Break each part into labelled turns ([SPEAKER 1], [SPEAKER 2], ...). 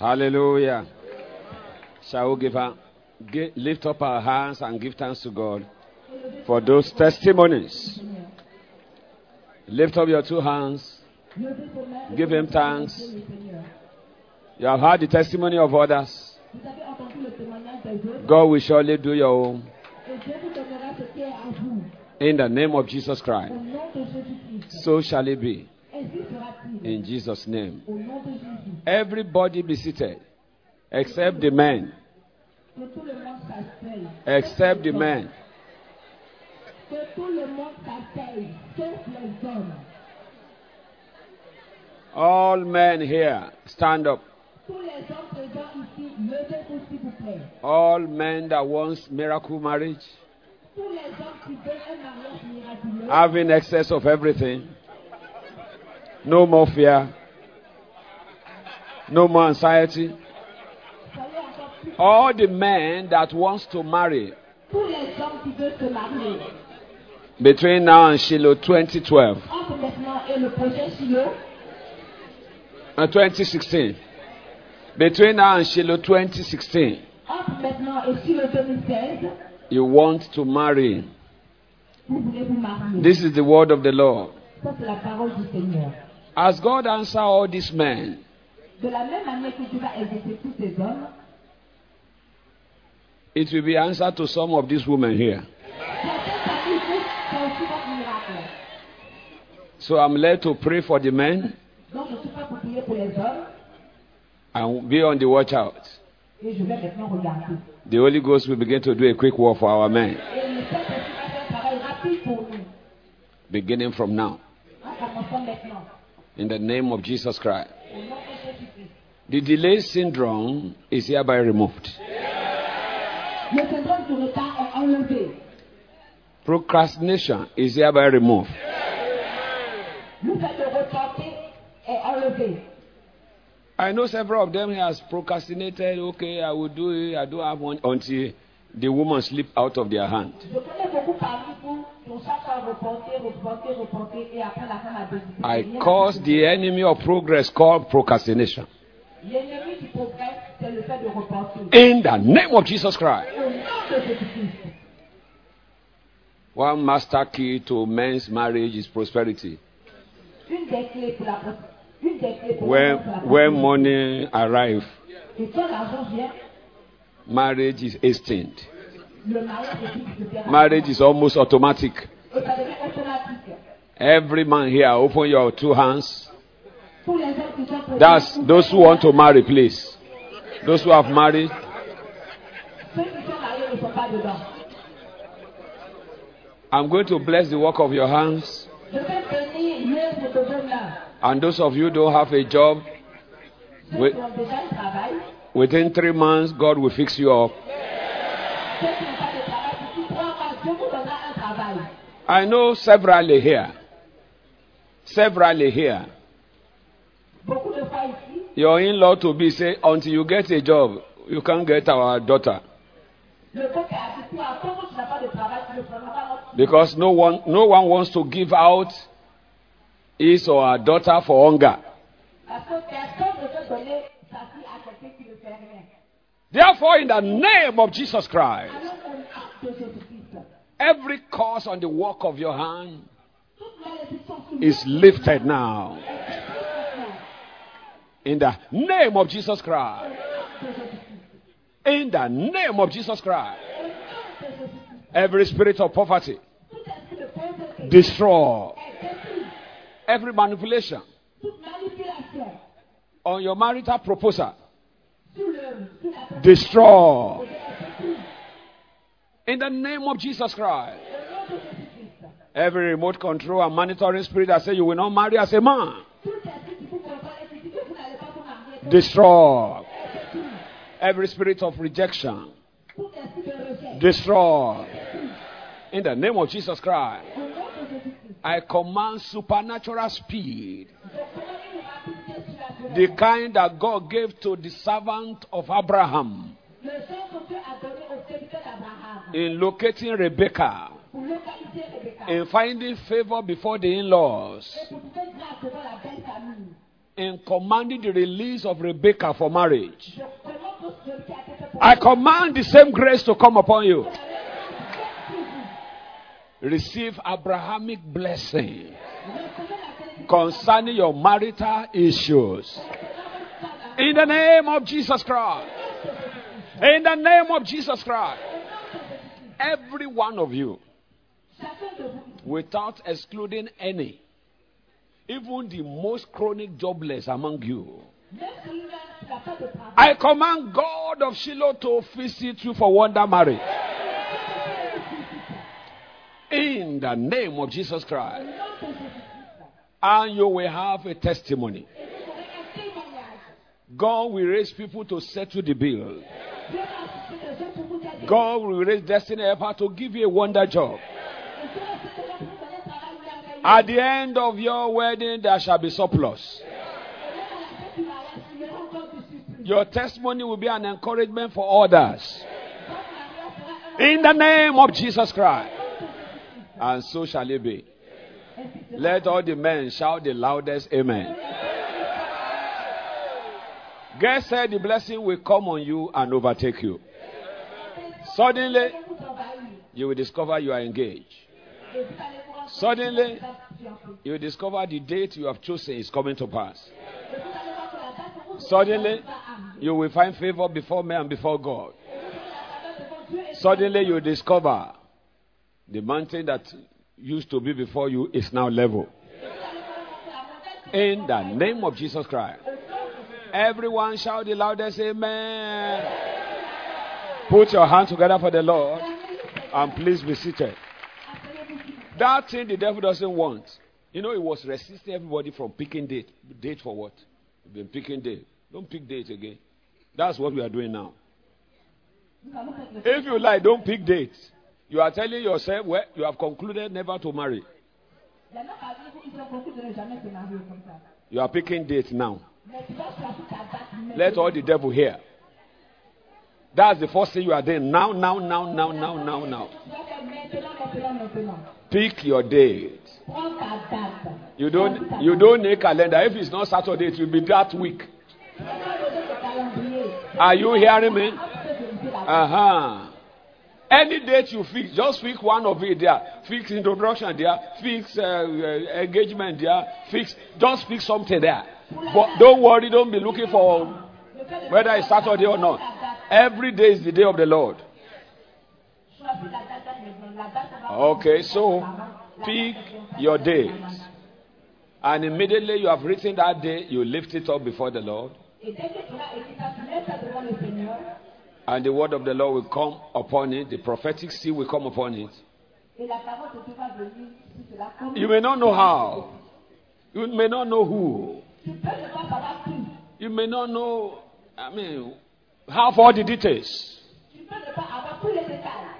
[SPEAKER 1] Hallelujah. Shall we give her, gi- lift up our hands and give thanks to God for those testimonies? Lift up your two hands. Give him thanks. You have heard the testimony of others. God will surely do your own. In the name of Jesus Christ. So shall it be. In Jesus' name.
[SPEAKER 2] Au nom de Jésus.
[SPEAKER 1] Everybody be seated. Except the men. Except the men. All men here, stand up. All men that wants miracle marriage, having excess of everything, no more fear, no more anxiety. All the men that wants to marry between now and Shiloh 2012,
[SPEAKER 2] Entre maintenant et Shiloh.
[SPEAKER 1] uh, 2016, between now and Shiloh 2016,
[SPEAKER 2] Entre maintenant et Shiloh 2016.
[SPEAKER 1] you want to marry. This is the word of the Lord.
[SPEAKER 2] Ça, c'est la parole du Seigneur.
[SPEAKER 1] As God answer all these men,
[SPEAKER 2] De la même manière que Dieu va exaucer tous ces hommes,
[SPEAKER 1] it will be answered to some of these women here.
[SPEAKER 2] certaines familles vont c'est aussi votre miracle.
[SPEAKER 1] So I'm led to pray for the men
[SPEAKER 2] Donc, je suis pas pour prier pour les hommes
[SPEAKER 1] and be on the watch out.
[SPEAKER 2] et je vais maintenant regarder.
[SPEAKER 1] The Holy Ghost will begin to do a quick work for our men,
[SPEAKER 2] Et le Saint-Esprit va faire un travail rapide pour nous.
[SPEAKER 1] beginning from now.
[SPEAKER 2] En commençant maintenant.
[SPEAKER 1] In the name of Jesus Christ.
[SPEAKER 2] Au nom Jésus-Christ.
[SPEAKER 1] The delay syndrome is hereby removed.
[SPEAKER 2] Le syndrome du retard est enlevé.
[SPEAKER 1] Procrastination is hereby removed.
[SPEAKER 2] Le fait de reporter est enlevé.
[SPEAKER 1] I know several of them has procrastinated. Okay, I will do it. I don't have one until the woman slip out of their hand. I cause the enemy of progress called procrastination. In the name of Jesus Christ. One master key to men's marriage is prosperity. When, when money arrives, marriage is
[SPEAKER 2] faire
[SPEAKER 1] Marriage is almost automatic. Every man here, open your two hands. That's those who want to marry, please. Those who have married. I'm going to bless the work of your hands. And those of you who don't have a job, within three months, God will fix you up. I know severally here. Severally here. Your in-law to be say, until you get a job, you can't get our daughter. Because no one, no one wants to give out his or her daughter for hunger. Therefore, in the name of Jesus Christ, every curse on the work of your hand is lifted now. In the name of Jesus Christ. In the name of Jesus Christ. Every spirit of poverty, destroy. Every manipulation on your marital proposal, destroy. In the name of Jesus Christ. Every remote control and monitoring spirit that say you will not marry as a man, destroy. Every spirit of rejection, destroy. In the name of Jesus Christ. I command supernatural speed, the kind that God gave to the servant of Abraham in locating Rebecca in finding favor before the in laws, in commanding the release of Rebecca for marriage. I command the same grace to come upon you. Receive Abrahamic blessing concerning your marital issues. In the name of Jesus Christ. In the name of Jesus Christ. Every one of you, without excluding any, even the most chronic jobless among you,
[SPEAKER 2] Même celui-là qui n'a pas de travail.
[SPEAKER 1] I command God of Shiloh to visit you for wonder marriage. In the name of Jesus Christ.
[SPEAKER 2] Au nom de Jésus-Christ.
[SPEAKER 1] And you will have a testimony.
[SPEAKER 2] Et vous aurez un témoignage.
[SPEAKER 1] God will raise people to settle the bill.
[SPEAKER 2] Dieu va susciter des gens pour vous aider.
[SPEAKER 1] God will raise destiny helper to give you a wonder job. At the end of your wedding, there shall be surplus. Your testimony will be an encouragement for others. In the name of Jesus Christ. And so shall it be. Let all the men shout the loudest amen. God said the blessing will come on you and overtake you. Suddenly, you will discover you are engaged. Suddenly-. You discover the date you have chosen is coming to pass. Suddenly, you will find favor before men and before God. Suddenly, you discover the mountain that used to be before you is now level. In the name of Jesus Christ. Everyone shout the loudest amen. Put your hands together for the Lord and please be seated. That thing the devil doesn't want. You know, he was resisting everybody from picking date. Date for what? You've been picking date. Don't pick date again. That's what we are doing now. If you like, don't pick dates. You are telling yourself, well, you have concluded never to marry. You are picking dates now. Let all the devil hear. That's the first thing you are doing. Now, now, now, now, now, now, now. Pick your date. You don't you don't need calendar. If it's not Saturday, it will be that week. Are you hearing me? Uh-huh. Any date you fix, just fix one of it there. Fix introduction there. Fix uh, uh, engagement there. Fix, just fix something there. But don't worry, don't be looking for whether it's Saturday or not. Every day is the day of the Lord.
[SPEAKER 2] choisir la date maintenant. La date va
[SPEAKER 1] Okay, so pick your date. And immediately you have written that day, you lift it up before the Lord. And the word of the Lord will come upon it. The prophetic seal will come upon it. You may not know how. You may not know who. You may not know, I mean, have all the details,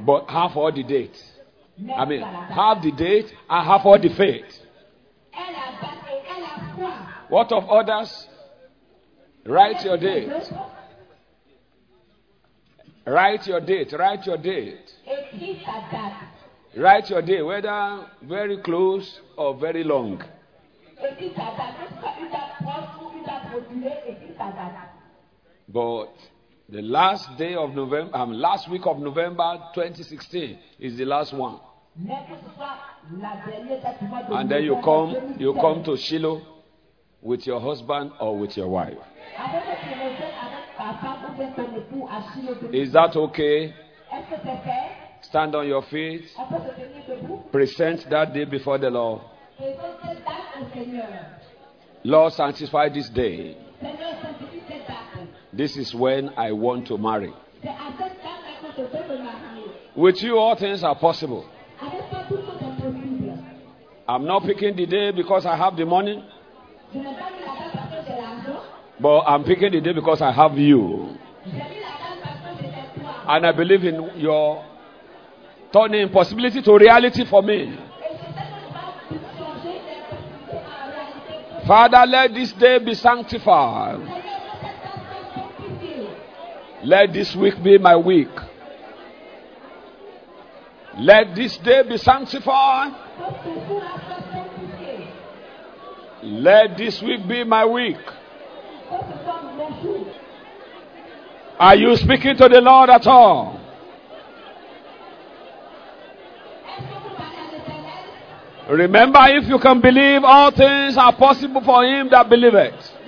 [SPEAKER 1] but have all the dates. I mean, have the date and have all the faith. What of others? Write your date. Write your date. Write your date. Write your date, whether very close or very long. But the last day of November, um, last week of November 2016 is the last one. And then you come, you come to Shiloh with your husband or with your wife. Is that okay? Stand on your feet. Present that day before the Lord. Lord, sanctify this day.
[SPEAKER 2] Seigneur, sanctifie cette date.
[SPEAKER 1] This is when I want to marry.
[SPEAKER 2] C'est à cette date que je veux me marier.
[SPEAKER 1] With you, all things are possible.
[SPEAKER 2] Avec toi, tout chose est possible.
[SPEAKER 1] I'm not picking the day because I have the money,
[SPEAKER 2] Je n'ai pas mis la date parce que j'ai l'argent.
[SPEAKER 1] but I'm picking the day because I have you.
[SPEAKER 2] J'ai mis la date parce que j'ai toi.
[SPEAKER 1] And I believe in your turning impossibility to reality for me.
[SPEAKER 2] Et je sais que tu vas changer les possibilités en réalité.
[SPEAKER 1] Father, let this day be sanctified. Let this week be my week. Let this day be sanctified. Let this week be my week. Are you speaking to the Lord at all? Remember, if you can believe, all things are possible for him that believeth.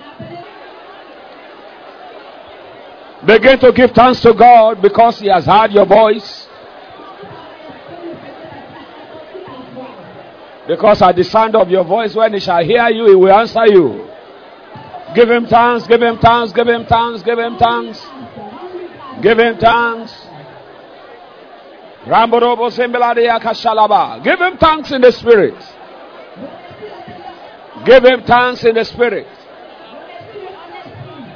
[SPEAKER 1] Begin to give thanks to God because he has heard your voice. Because at the sound of your voice, when he shall hear you, he will answer you. Give him thanks, give him thanks, give him thanks, give him thanks. Give him thanks. Give him thanks in the spirit. Give him thanks in the spirit.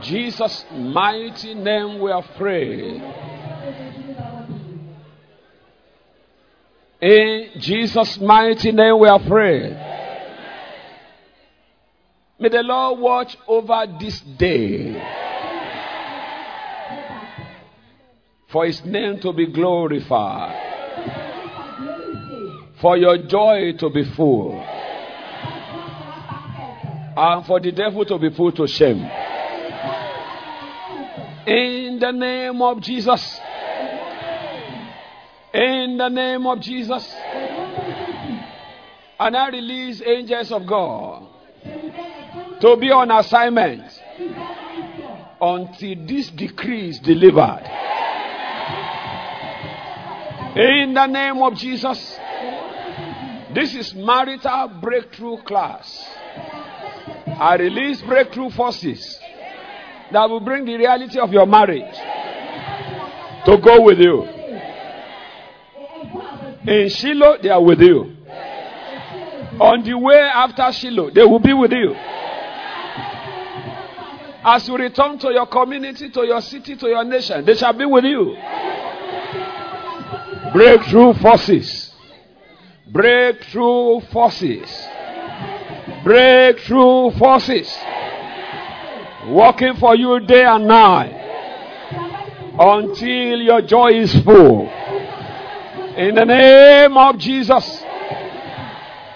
[SPEAKER 1] Jesus' mighty name we have prayed. In Jesus' mighty name we have prayed. May the Lord watch over this day. For his name to be glorified. For your joy to be full. And for the devil to be put to shame. In the name of Jesus. In the name of Jesus. And I release angels of God to be on assignment until this decree is delivered. In the name of Jesus. This is marital breakthrough class. I release breakthrough forces that will bring the reality of your marriage to go with you. In Shiloh, they are with you. On the way after Shiloh, they will be with you. As you return to your community, to your city, to your nation, they shall be with you. Breakthrough forces. Breakthrough forces. Breakthrough forces. Working for you day and night until your joy is full. In the name of Jesus.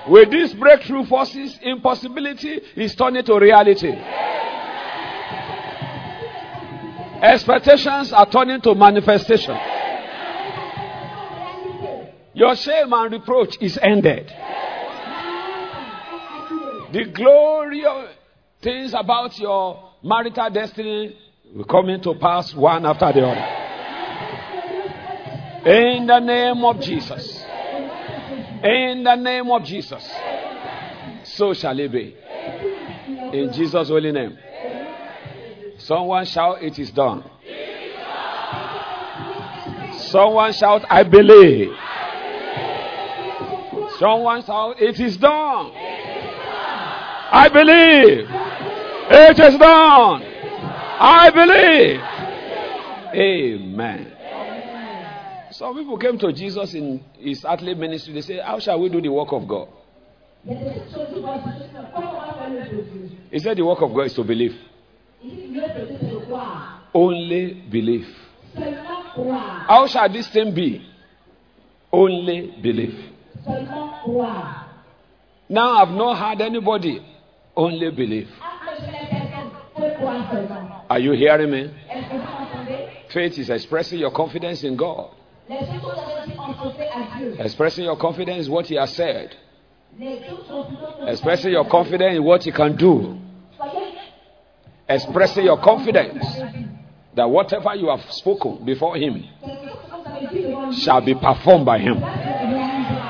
[SPEAKER 1] With these breakthrough forces, impossibility is turning to reality. Expectations are turning to manifestation. Your shame and reproach is ended. The glorious things about your marital destiny will come into pass one after the other. In the name of Jesus. In the name of Jesus. So shall it be. In Jesus' holy name. Someone shout, It is done. Someone shout, I believe. Someone shout, It is done. I believe. It is done. I believe. Amen. Some people came to Jesus in his earthly ministry. They say, How shall we do the work of God? He said, The work of God is to believe. Only believe. How shall this thing be? Only believe. Now I've not heard anybody. Only believe.
[SPEAKER 2] Je n'ai personne. Faut croire seulement.
[SPEAKER 1] Are you hearing me?
[SPEAKER 2] Est-ce que vous m'entendez
[SPEAKER 1] Faith is expressing your confidence in God,
[SPEAKER 2] Les choses que vous avez dit entrées à Dieu.
[SPEAKER 1] expressing your confidence in what He has said,
[SPEAKER 2] Les choses sont plutôt
[SPEAKER 1] expressing your confidence in what He can do, expressing your confidence that whatever you have spoken before Him
[SPEAKER 2] quelque chose que vous avez dit devant lui.
[SPEAKER 1] shall be performed by Him.
[SPEAKER 2] Ça, c'est réalisable.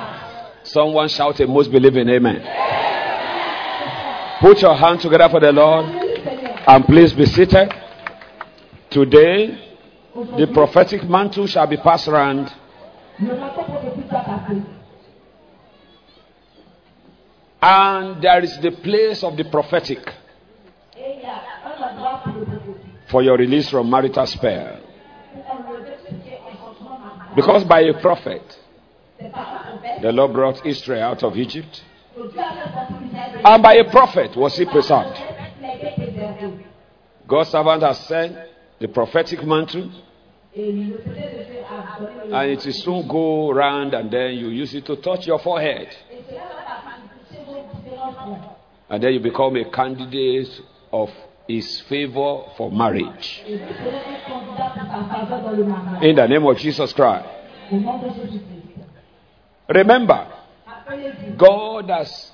[SPEAKER 1] Someone shout a most believing amen. Put your hands together for the Lord and please be seated. Today, the prophetic mantle shall be passed around. And there is the place of the prophetic. For your release from marital spell. Because by a prophet, the Lord brought Israel out of Egypt, and by a prophet was he
[SPEAKER 2] préservé.
[SPEAKER 1] God's servant has sent the prophetic mantle, and it will soon go round, and then you use it to touch your forehead, and then you become a candidate of his favor for marriage. In the name of Jesus Christ. Remember, God has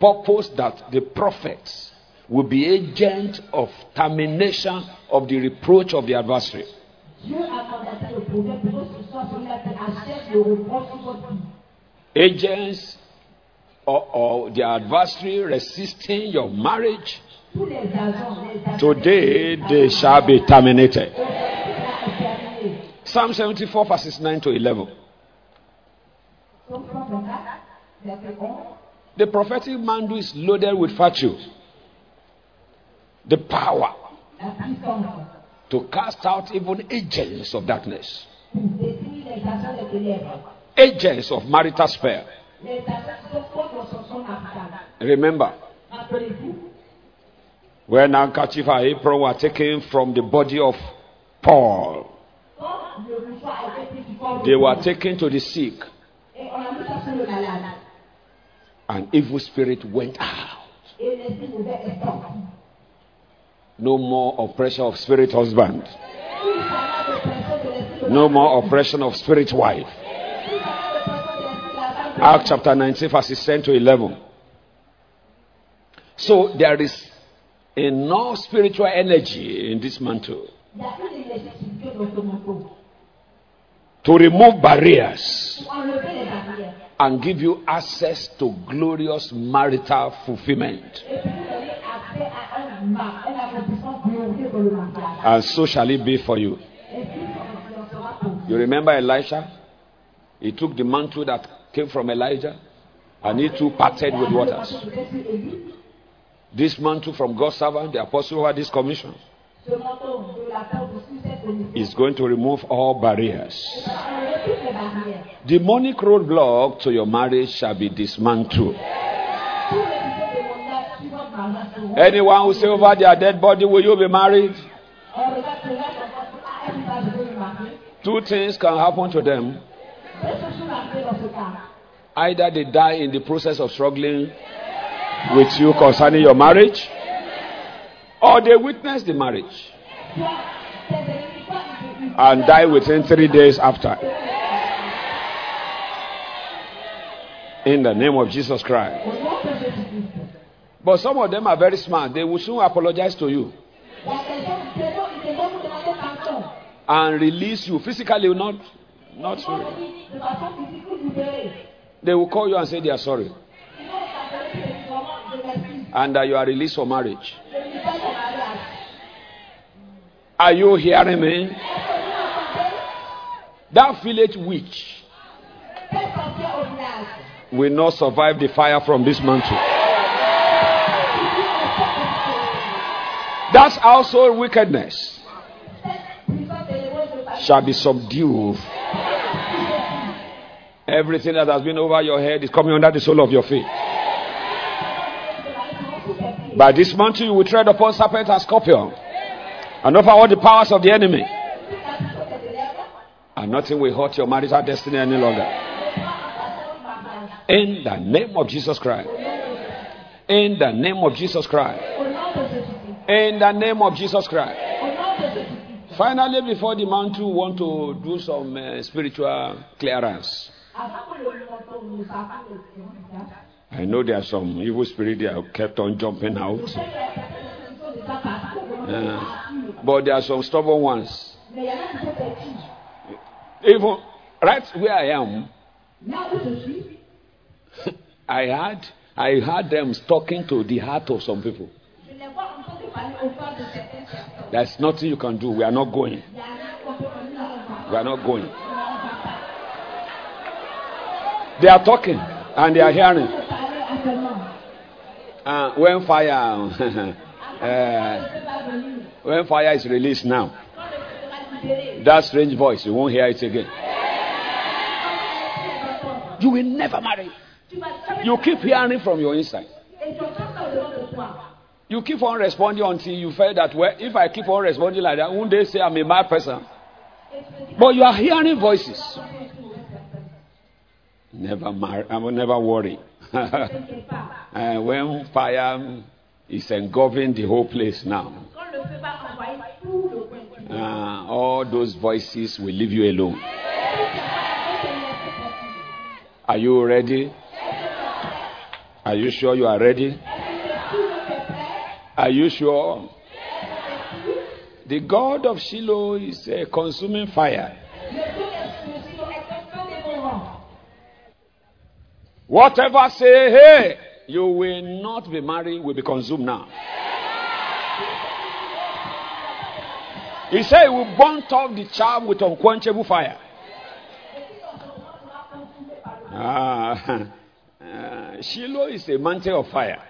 [SPEAKER 1] purposed that the prophets will be agents of termination of the reproach of the adversary.
[SPEAKER 2] Dieu a mandaté le prophète pour que ce soit celui-là qui achève le reproche sur votre vie.
[SPEAKER 1] Agents or, or the adversary resisting your marriage,
[SPEAKER 2] Tous les agents, les agents.
[SPEAKER 1] today they shall be terminated.
[SPEAKER 2] Cela est terminé.
[SPEAKER 1] Psalm 74, verses 9 to 11. The prophetic mantle is loaded with virtue, the power to cast out even agents of darkness,
[SPEAKER 2] agents
[SPEAKER 1] of marital spell. Remember, when handkerchief and apron were taken from the body of Paul, they were taken to the sick. An evil spirit went out. No more oppression of spirit husband. No more oppression of spirit wife. Acts chapter 19, verses 10 to 11. So there is enough spiritual energy in this mantle to remove barriers
[SPEAKER 2] pour enlever les barrières
[SPEAKER 1] and give you access to glorious marital fulfillment. And so shall it be for you. You remember Elisha? He took the mantle that came from Elijah and he too parted with waters. This mantle from God's servant, the apostle had this commission, is going to remove all barriers.
[SPEAKER 2] va enlever toutes les barrières.
[SPEAKER 1] Demonic roadblock to your marriage shall be dismantled.
[SPEAKER 2] Tous les idées démoniaques sur votre mariage seront.
[SPEAKER 1] Anyone who say over their dead body, will you be married?
[SPEAKER 2] On regarde cela comme est-ce que ça, je vais me marier
[SPEAKER 1] Two things can happen to them.
[SPEAKER 2] Deux choses sont arrivées dans ce cas.
[SPEAKER 1] Either they die in the process of struggling with you concerning your marriage, or they witness the marriage and die within three days after. In the name of Jesus Christ. But some of them are very smart. They will soon apologize to you and release you physically, not not sorry. They will call you and say they are sorry and that you are released for marriage. Are you hearing me?
[SPEAKER 2] Est-ce que vous m'entendez
[SPEAKER 1] That village witch will not survive the fire from this mantle. That household wickedness shall be subdued. Everything that has been over your head is coming under the sole of your feet. By this mantle you will tread upon serpent and scorpion and over all the powers of the enemy. And nothing will hurt your marital destiny any longer. In the name of Jesus Christ. In the name of Jesus Christ. In the name of Jesus Christ. Finally, before the mantle, we want to do some uh, spiritual clearance. I know there are some evil spirits that kept on jumping out, uh, but there are some stubborn ones. Even right where I am,
[SPEAKER 2] Là où je suis,
[SPEAKER 1] I had I had them talking to the heart of some people.
[SPEAKER 2] je les vois en train de parler au cœur de certaines personnes.
[SPEAKER 1] There's nothing you can do. We are not going.
[SPEAKER 2] Il y a rien qu'on peut faire, nous n'allons pas.
[SPEAKER 1] We are not going.
[SPEAKER 2] Nous n'allons pas.
[SPEAKER 1] They are talking and they are hearing.
[SPEAKER 2] Je parlais actuellement.
[SPEAKER 1] Uh, when fire, Uh,
[SPEAKER 2] feu va venir.
[SPEAKER 1] when fire is released now, that strange voice, you won't hear it again. You will never marry. You keep hearing from your inside. You keep on responding until you feel that, well, if I keep on responding like that, won't they say I'm a mad person? But you are hearing voices. Never marry. I will never worry. And uh, when fire is engulfing the whole place now, uh, all those voices will leave you alone. Are you ready? Are you sure you are ready? Are you sure? The God of Shiloh is a consuming fire. Whatever say, hey, you will not be married, will be consumed now. He said he will burn off the charm with unquenchable fire. Ah, uh, Shiloh is a mountain of fire.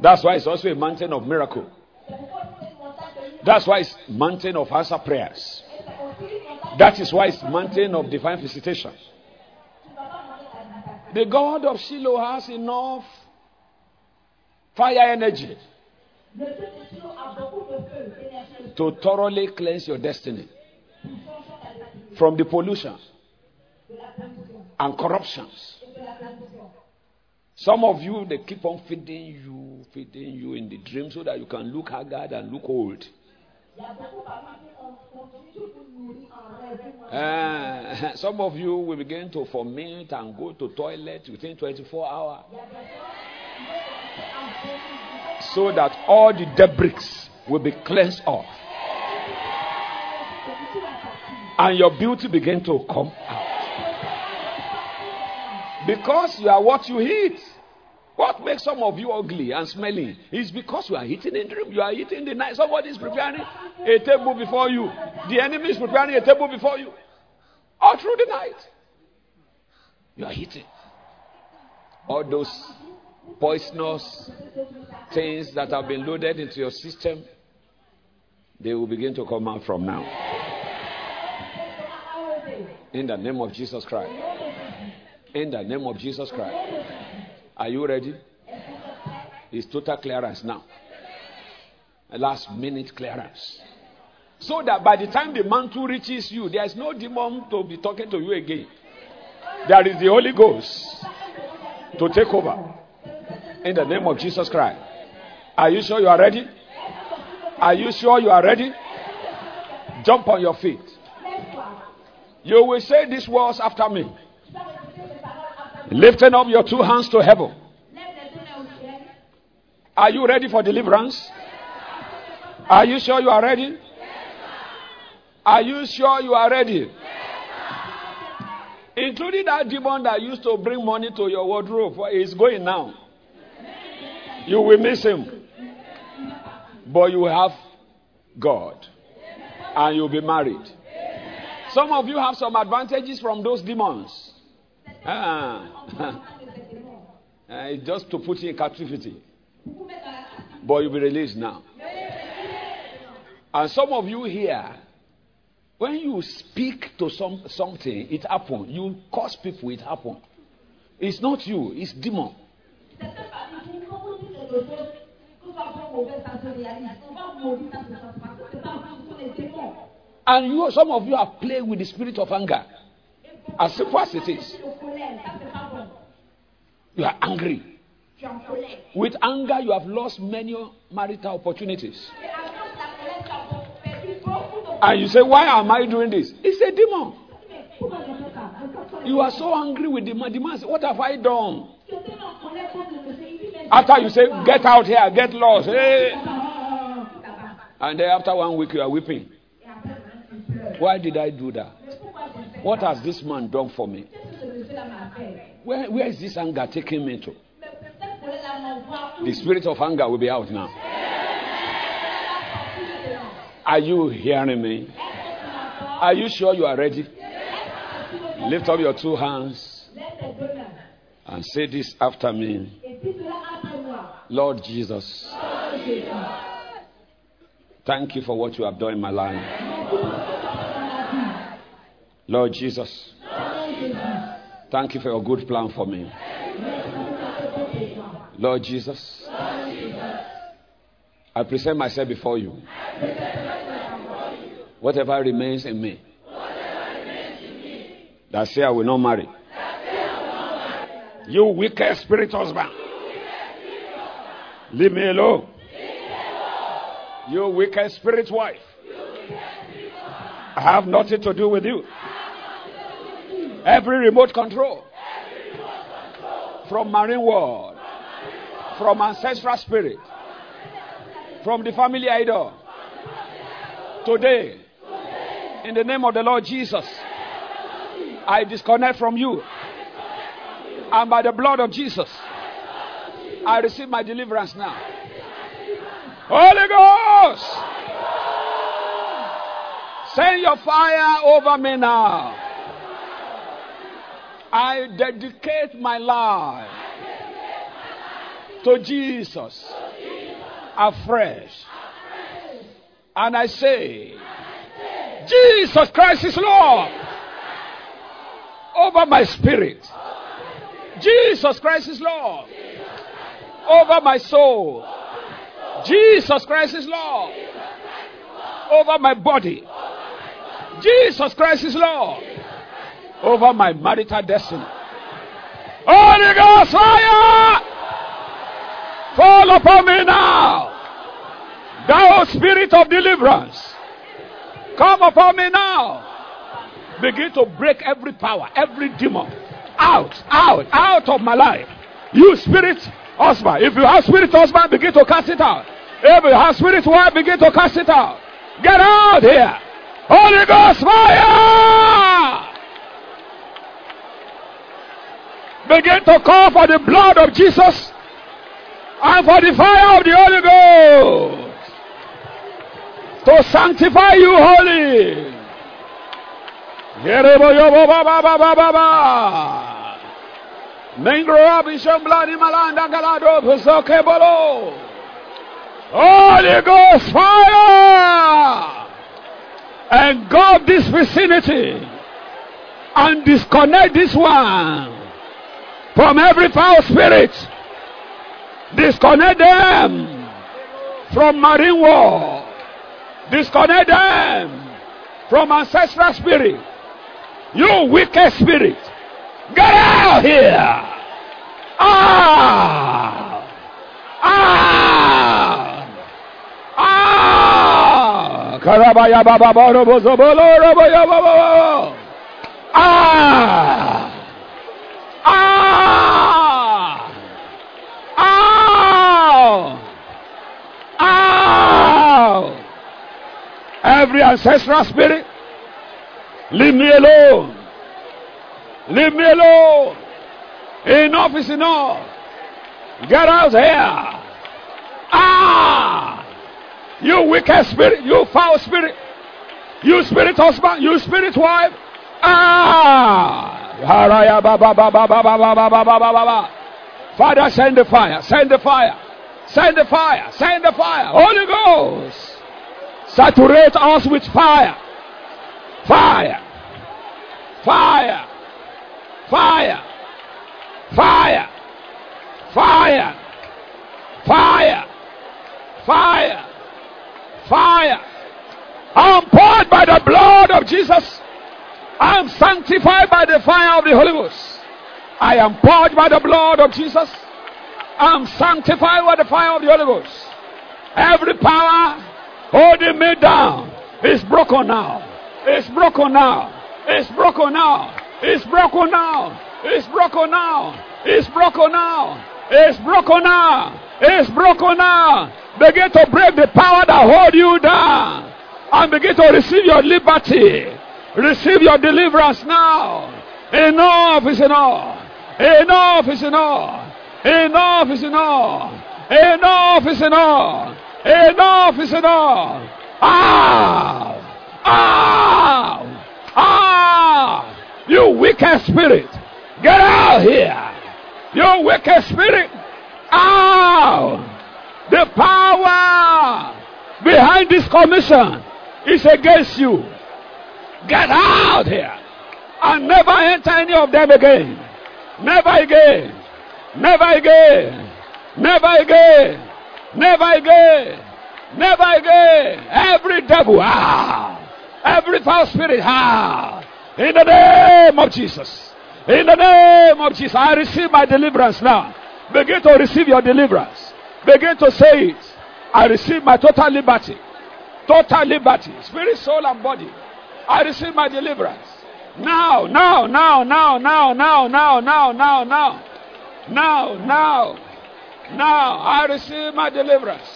[SPEAKER 1] That's why it's also a mountain of miracle. That's why it's mountain of answer prayers. That is why it's mountain of divine visitation. The God of Shiloh has enough fire energy to thoroughly cleanse your destiny from the pollution and corruptions. Some of you, they keep on feeding you, feeding you in the dream so that you can look haggard and look old. Uh, some of you will begin to ferment and go to toilet within 24 hours. So that all the debris will be cleansed off. And your beauty begin to come out. Because you are what you eat. What makes some of you ugly and smelling is because you are eating in dream. You are eating the night. Somebody is preparing a table before you. The enemy is preparing a table before you. All through the night. You are eating. All those poisonous things that have been loaded into your system, they will begin to come out from now. In the name of Jesus Christ. In the name of Jesus Christ. Are you ready? It's total clearance now. Last minute clearance. So that by the time the mantle reaches you, there is no demon to be talking to you again. There is the Holy Ghost to take over. In the name of Jesus Christ. Are you sure you are ready? Are you sure you are ready? Jump on your feet. You will say these words after me. Lifting up your two hands to heaven. Are you ready for deliverance? Are you sure you are ready? Are you sure you are ready? Including that demon that used to bring money to your wardrobe is going now. You will miss him. But you have God. And you'll be married. Some of you have some advantages from those demons. Ah. Uh, just to put you in captivity. But you'll be released now. And some of you here, when you speak to some something, it happens. You cause people, it happens. It's not you, it's demon. And you, some of you have played with the spirit of anger. As simple as it is. You are angry. With anger, you have lost many marital opportunities. And you say, Why am I doing this? It's a demon. You are so angry with the man. What have I done? After you say, Get out here, get lost. Hey. And then after one week, you are weeping. Why did I do that? What has this man done for me? Where, where is this anger taking me to? The spirit of anger will be out now. Are you hearing me? Are you sure you are ready? Lift up your two hands and say this after me. Lord Jesus, thank you for what you have done in my life. Lord Jesus, thank you for your good plan for me. Lord Jesus, I present myself before you. Whatever remains in me, that say I will not marry. You wicked spirit husband. Leave me alone. You wicked spirit wife. I have nothing to do with you. Every remote control from marine world, from ancestral spirit, from the family idol. Today, in the name of the Lord Jesus, I disconnect from you. And by the blood of Jesus, I receive my deliverance now. Holy Ghost! Send your fire over me now. I dedicate my life to Jesus afresh. And I say, Jesus Christ is Lord over my spirit. Jesus Christ is Lord over my soul. Jesus Christ is Lord over my body. Jesus Christ is Lord over my marital destiny. Holy Ghost fire! Fall upon me now. Thou spirit of deliverance. Come upon me now. Begin to break every power, every demon. Out, out, out of my life. You spirit husband. If you have spirit husband, begin to cast it out. If you have spirit wife, begin to cast it out. Get out here. Holy Ghost fire! Begin to call for the blood of Jesus and for the fire of the Holy Ghost to sanctify you holy. Holy Ghost fire and guard this vicinity and disconnect this one from every foul spirit. Disconnect them from marine war. Disconnect them from ancestral spirit. You wicked spirit. Get out here. Ah! Ah! Ah! Karabaya baba boro bolo robo ya baba Ah! Ah! Ah! Ah! Every ancestral spirit, leave me alone. Leave me alone. Enough is enough. Get out here. Ah! You wicked spirit, you foul spirit, you spirit husband, you spirit wife. Ah! Father, send the fire, send the fire, send the fire, send the fire. Holy Ghost, saturate us with fire, fire, fire fire, fire, fire, fire, fire, fire. I'm poured by the blood of Jesus. I am sanctified by the fire of the Holy Ghost. I am poured by the blood of Jesus. I am sanctified by the fire of the Holy Ghost. Every power holding me down is broken now. It's broken now. It's broken now. It's broken now. It's broken now. It's broken now. It's broken now. It's broken now. Begin to break the power that hold you down and begin to receive your liberty. Receive your deliverance now. Enough is enough. Enough is enough. Enough is enough. Enough is enough. Enough is enough. Ah! Ah! Ah! You wicked spirit. Get out here. You wicked spirit. Out! The power behind this commission is against you. Get out here and never enter any of them again. Never again. Never again. Never again. Never again. Never again. Every devil, ah. Every foul spirit, ah. In the name of Jesus. In the name of Jesus. I receive my deliverance now. Begin to receive your deliverance. Begin to say it. I receive my total liberty. Total liberty. Spirit, soul, and body. I receive my deliverance. Now, now, now, now, now, now, now, now, now, now. Now, now. Now, I receive my deliverance.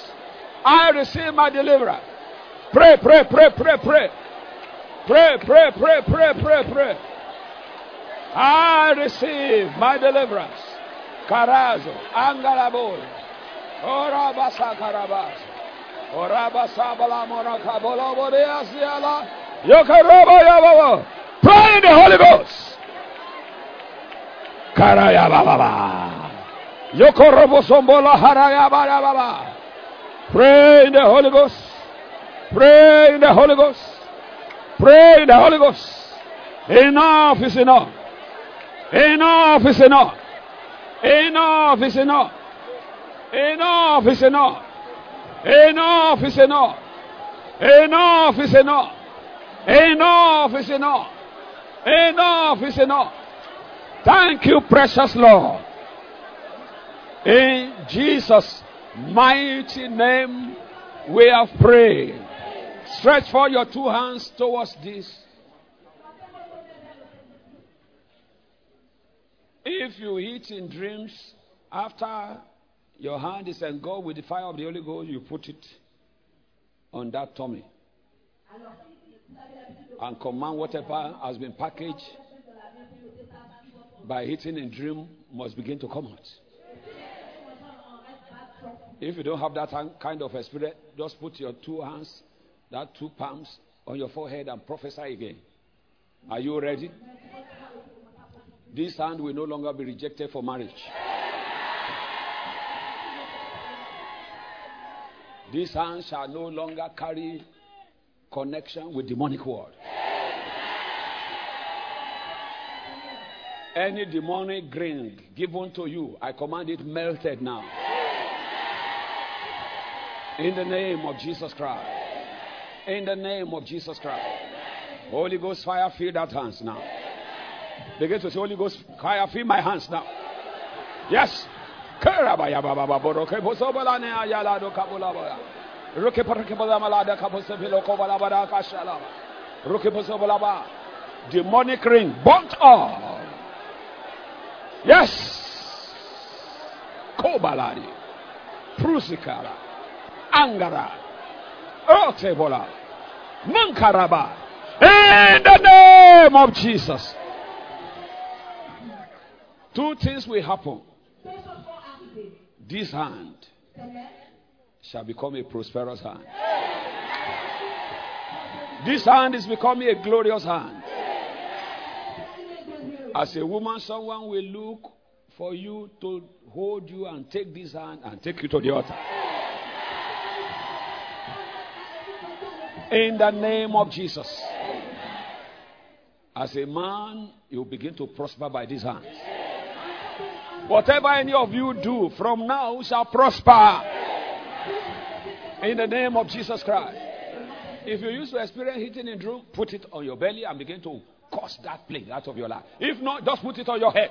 [SPEAKER 1] I receive my deliverance. Pray, pray, pray, pray, pray. Pray, pray, pray, pray, pray, pray. I receive my deliverance. Karazo, Angalabol, Orabasa Karabas, Orabasa Balamora Kabolobodia Siala, Yokaroba Yababa. Pray in the Holy Ghost. Karaya Baba. Yokorobo Sombola Haraya Baba. Pray in the Holy Ghost. Pray in the Holy Ghost. Pray the Holy Ghost. Enough is enough. Enough is enough. Enough is enough. Enough is enough. Enough is enough. Enough is enough. Enough is enough. Enough is enough. Thank you, precious Lord. In Jesus' mighty name, we have prayed. Stretch forth your two hands towards this. If you eat in dreams, after your hand is engulfed with the fire of the Holy Ghost, you put it on that tummy and command whatever has been packaged by eating in dream must begin to come out. If you don't have that kind of a spirit, just put your two hands, that two palms on your forehead and prophesy again. Are you ready? This hand will no longer be rejected for marriage. This hand shall no longer carry connection with demonic world. Any demonic grain given to you, I command it melted now. In the name of Jesus Christ. In the name of Jesus Christ. Holy Ghost fire, fill that hands now. Begin to say, Holy Ghost fire, fill my hands now. Yes. Demonic ring burnt off. Yes. Kobalari. Prusikara. Angara. Otebola. Mankaraba. In the name of Jesus. Two things will happen. This hand shall become a prosperous hand. This hand is becoming a glorious hand. As a woman, someone will look for you to hold you and take this hand and take you to the altar. In the name of Jesus. As a man, you begin to prosper by these hands. Whatever any of you do from now shall prosper. In the name of Jesus Christ. If you used to experience hitting in dream, put it on your belly and begin to cause that plague out of your life. If not, just put it on your head.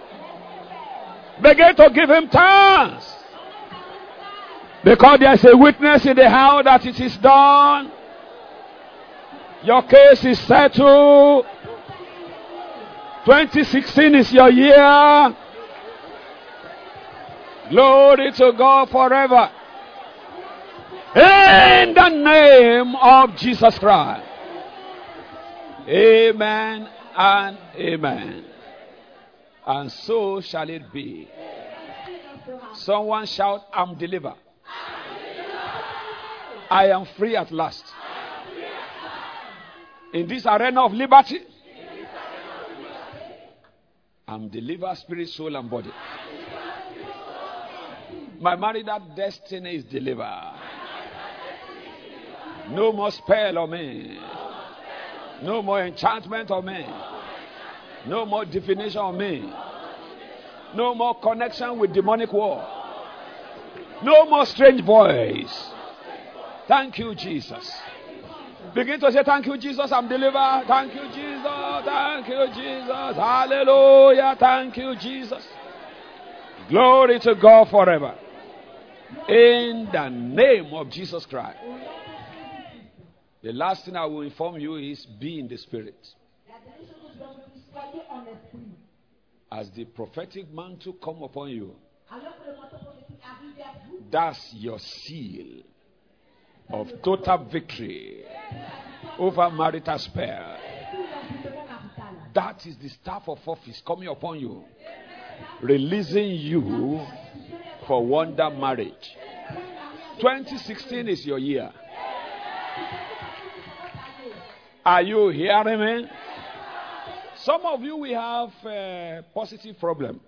[SPEAKER 1] Begin to give him thanks. Because there's a witness in the house that it is done. Your case is settled. 2016 is your year. Glory to God forever. In the name of Jesus Christ. Amen and amen. And so shall it be. Someone shout, I'm delivered. I am free at last. In this arena of liberty, I'm delivered spirit, soul, and body. My marital destiny is delivered. No more spell on me. No more enchantment on me. No more definition on me. No more connection with demonic war. No more strange voice. Thank you, Jesus. Begin to say, Thank you, Jesus. I'm delivered. Thank you, Jesus. Thank you, Jesus. Hallelujah. Thank you, Jesus. Glory to God forever. In the name of Jesus Christ. The last thing I will inform you is be in the Spirit.
[SPEAKER 2] La dernière chose que je dois vous dire, soyez en esprit.
[SPEAKER 1] As the prophetic mantle come upon you,
[SPEAKER 2] Alors que le manteau prophétique arrive vers vous,
[SPEAKER 1] that's your seal of total victory over marital spell.
[SPEAKER 2] tout l'environnement marital.
[SPEAKER 1] That is the staff of office coming upon you, releasing you for wonder marriage. 2016 is your year. Are you hearing me? Some of you we have a positive problem.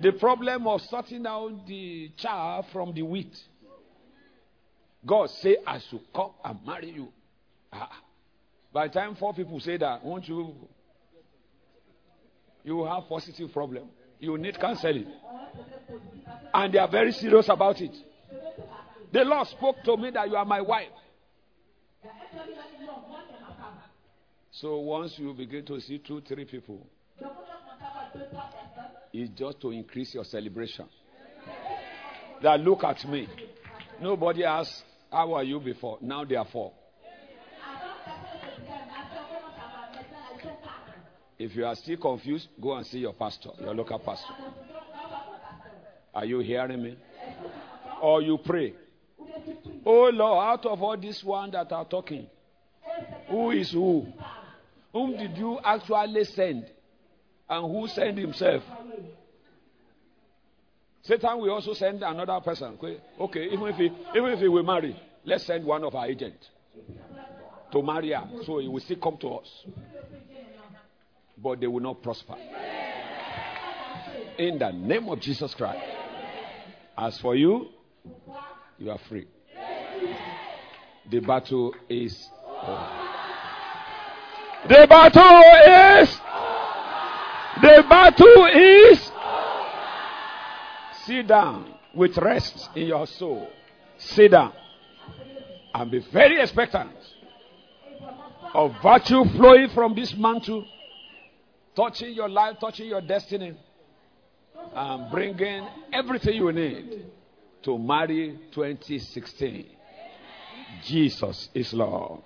[SPEAKER 1] The problem of sorting out the chaff from the wheat. God say, I should come and marry you. Ah. By the time four people say that, won't you? You have positive problem. You need counseling. And they are very serious about it. The Lord spoke to me that you are my wife. So once you begin to see two, three people, it's just to increase your celebration. That look at me. Nobody asked, How are you before? Now they are four. If you are still confused, go and see your pastor, your local pastor. Are you hearing me? Or you pray. Oh Lord, out of all these ones that are talking, who is who? Whom did you actually send? And who sent himself? Satan will also send another person. Okay, even if he even if he will marry, let's send one of our agents to marry her, so he will still come to us. But they will not prosper. In the name of Jesus Christ. As for you, you are free. The battle is over. The battle is the battle is sit down with rest in your soul. Sit down and be very expectant of virtue flowing from this mantle, touching your life, touching your destiny, and bringing everything you need to marry 2016. Jesus is Lord.